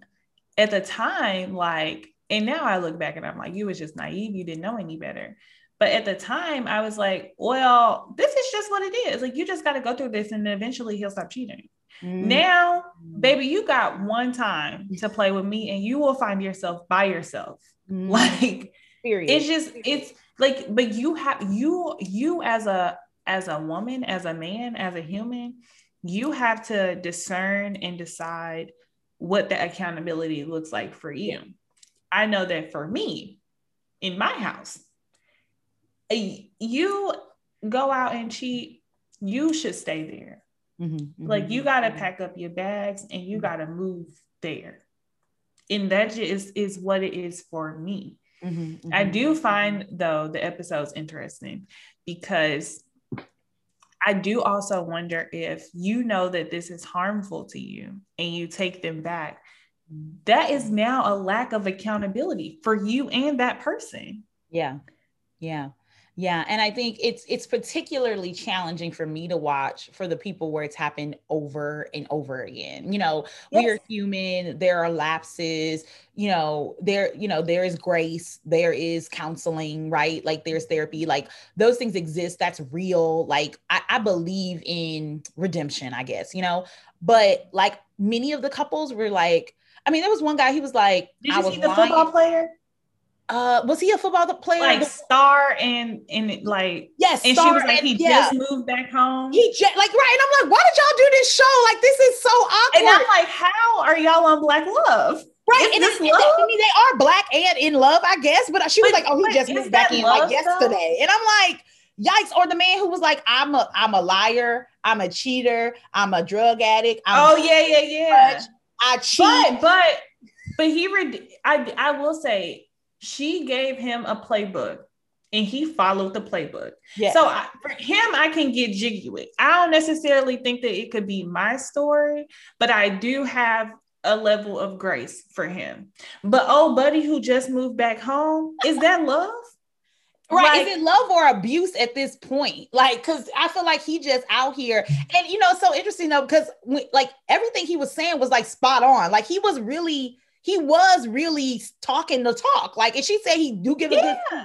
at the time like and now I look back and I'm like, you was just naive. You didn't know any better. But at the time, I was like, well, this is just what it is. Like, you just got to go through this and then eventually he'll stop cheating. Mm. Now, baby, you got one time to play with me and you will find yourself by yourself. Mm. Like, Period. it's just, it's like, but you have, you, you as a, as a woman, as a man, as a human, you have to discern and decide what the accountability looks like for you. I know that for me, in my house, you go out and cheat, you should stay there. Mm-hmm, mm-hmm, like you got to pack up your bags and you got to move there. And that just is what it is for me. Mm-hmm, I mm-hmm. do find though the episodes interesting because I do also wonder if you know that this is harmful to you and you take them back that is now a lack of accountability for you and that person. Yeah. Yeah. Yeah, and I think it's it's particularly challenging for me to watch for the people where it's happened over and over again. You know, yes. we are human, there are lapses, you know, there you know, there is grace, there is counseling, right? Like there's therapy, like those things exist, that's real. Like I, I believe in redemption, I guess, you know. But like many of the couples were like I mean, there was one guy. He was like, "Did you see the lying. football player?" Uh, was he a football player? Like star and and like yes, and she was like he yeah. just moved back home. He just like right, and I'm like, why did y'all do this show? Like this is so awkward. And I'm like, how are y'all on Black Love? Right, and, it, love? I mean, they are black and in love, I guess. But she was but, like, "Oh, he just moved back in like yesterday," though? and I'm like, yikes or the man who was like i'm a i'm a liar i'm a cheater i'm a drug addict I'm oh yeah yeah yeah i cheat but but but he read i i will say she gave him a playbook and he followed the playbook. Yes. So I, for him, I can get jiggy with. I don't necessarily think that it could be my story, but I do have a level of grace for him. But oh, buddy who just moved back home, is that love? Right. Like, is it love or abuse at this point? Like, cause I feel like he just out here. And you know, so interesting though, because like everything he was saying was like spot on. Like he was really, he was really talking the talk. Like, and she said he do give a yeah. good.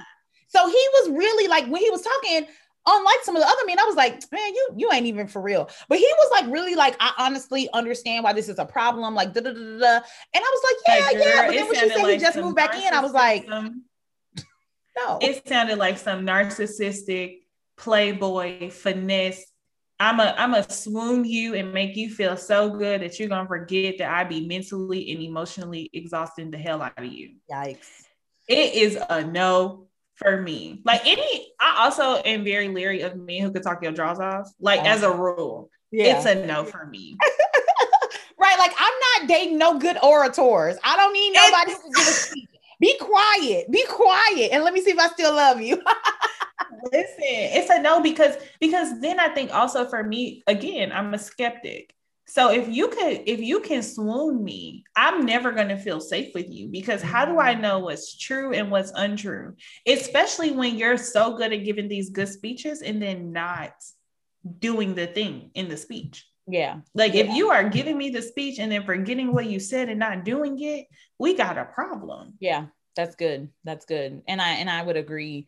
So he was really like when he was talking, unlike some of the other men, I was like, man, you you ain't even for real. But he was like really like, I honestly understand why this is a problem. Like da da da da. And I was like, yeah, like, yeah. But then when she said like he just moved back in, I was like. No. It sounded like some narcissistic playboy finesse. I'm a I'm a swoon you and make you feel so good that you're gonna forget that I be mentally and emotionally exhausting the hell out of you. Yikes. It is a no for me. Like any, I also am very leery of men who could talk your jaws off. Like oh. as a rule, yeah. it's a no for me. <laughs> right. Like I'm not dating no good orators. I don't need nobody to give a speech. Be quiet. Be quiet. And let me see if I still love you. <laughs> Listen, it's a no because because then I think also for me, again, I'm a skeptic. So if you can if you can swoon me, I'm never going to feel safe with you because how do I mm-hmm. know what's true and what's untrue? Especially when you're so good at giving these good speeches and then not doing the thing in the speech. Yeah. Like yeah. if you are giving me the speech and then forgetting what you said and not doing it, we got a problem. Yeah, that's good. That's good. And I and I would agree.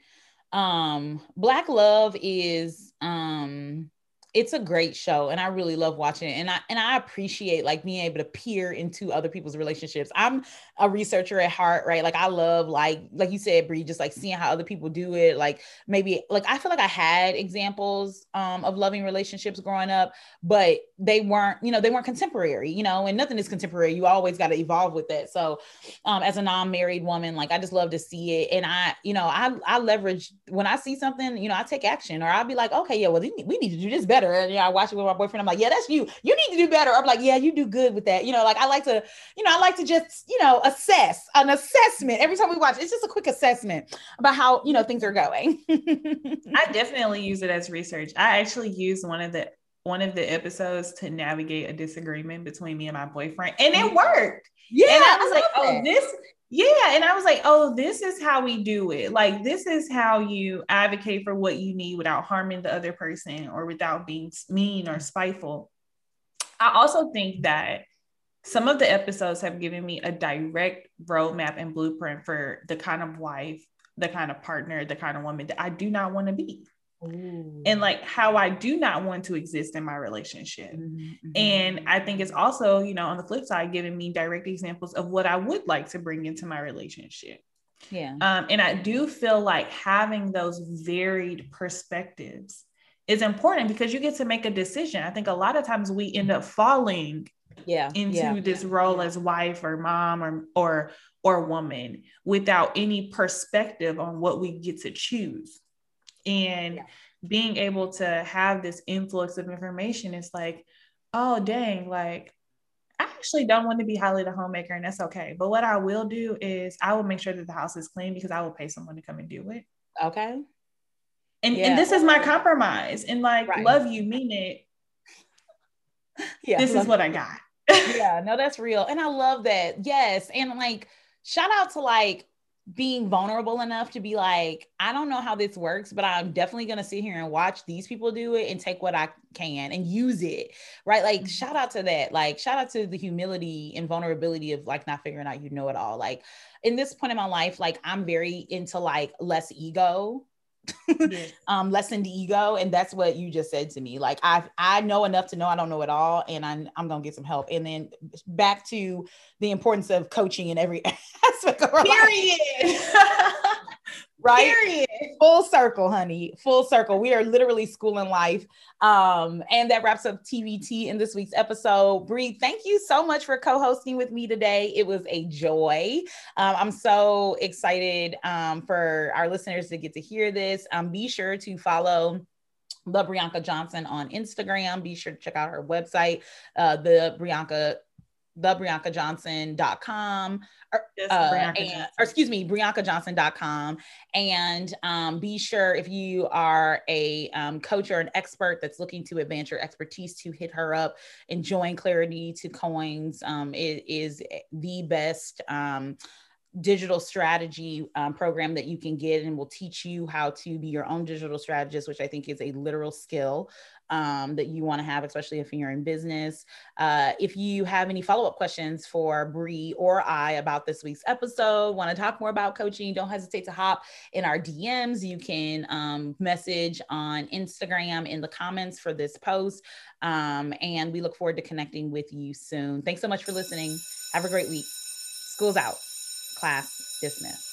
Um Black Love is um it's a great show and I really love watching it. And I and I appreciate like being able to peer into other people's relationships. I'm a researcher at heart, right? Like I love like like you said, Bree, just like seeing how other people do it. Like maybe like I feel like I had examples um, of loving relationships growing up, but they weren't, you know, they weren't contemporary, you know, and nothing is contemporary. You always got to evolve with that. So um, as a non-married woman, like I just love to see it. And I, you know, I I leverage when I see something, you know, I take action or I'll be like, okay, yeah, well, we need to do this better better. And yeah, I watch it with my boyfriend. I'm like, yeah, that's you. You need to do better. I'm like, yeah, you do good with that. You know, like I like to, you know, I like to just, you know, assess an assessment every time we watch. It's just a quick assessment about how you know things are going. I <laughs> definitely use it as research. I actually used one of the one of the episodes to navigate a disagreement between me and my boyfriend, and it mm-hmm. worked. Yeah, and I was I like, oh, this yeah. And I was like, oh, this is how we do it. Like, this is how you advocate for what you need without harming the other person or without being mean or spiteful. I also think that some of the episodes have given me a direct roadmap and blueprint for the kind of wife, the kind of partner, the kind of woman that I do not want to be. Ooh. and like how I do not want to exist in my relationship. Mm-hmm, mm-hmm. And I think it's also, you know, on the flip side, giving me direct examples of what I would like to bring into my relationship. Yeah. Um, and I do feel like having those varied perspectives is important because you get to make a decision. I think a lot of times we end up falling yeah into yeah. this role as wife or mom or or or woman without any perspective on what we get to choose and yeah. being able to have this influx of information is like oh dang like I actually don't want to be Holly the homemaker, and that's okay. But what I will do is I will make sure that the house is clean because I will pay someone to come and do it. Okay. And yeah. and this is my compromise. And like right. love you, mean it. <laughs> Yeah. This is what I got. yeah, no, that's real. And I love that. Yes. And like shout out to like being vulnerable enough to be like, I don't know how this works, but I'm definitely going to sit here and watch these people do it and take what I can and use it. Right. Like, mm-hmm. shout out to that. Like, shout out to the humility and vulnerability of like not figuring out you know it all. Like, in this point in my life, like, I'm very into like less ego yes. <laughs> um lessen the ego and that's what you just said to me. Like i i know enough to know i don't know it all and i'm, I'm gonna get some help. And then back to the importance of coaching in every <laughs> aspect of our period <laughs> right? Period. Full circle, honey. Full circle. We are literally school and life. Um, and that wraps up TBT in this week's episode. Bree, thank you so much for co-hosting with me today. It was a joy. Um, I'm so excited um, for our listeners to get to hear this. Um, be sure to follow the Brianka Johnson on Instagram. Be sure to check out her website, uh, the Brianka thebriankajohnson.com or, uh, and, or excuse me, briankajohnson.com. And um, be sure if you are a um, coach or an expert that's looking to advance your expertise to hit her up and join Clarity to Coins. Um, it is the best um, digital strategy um, program that you can get and will teach you how to be your own digital strategist, which I think is a literal skill um, that you want to have, especially if you're in business. Uh, if you have any follow up questions for Bree or I about this week's episode, want to talk more about coaching, don't hesitate to hop in our DMs. You can um, message on Instagram in the comments for this post. Um, and we look forward to connecting with you soon. Thanks so much for listening. Have a great week. School's out. Class dismissed.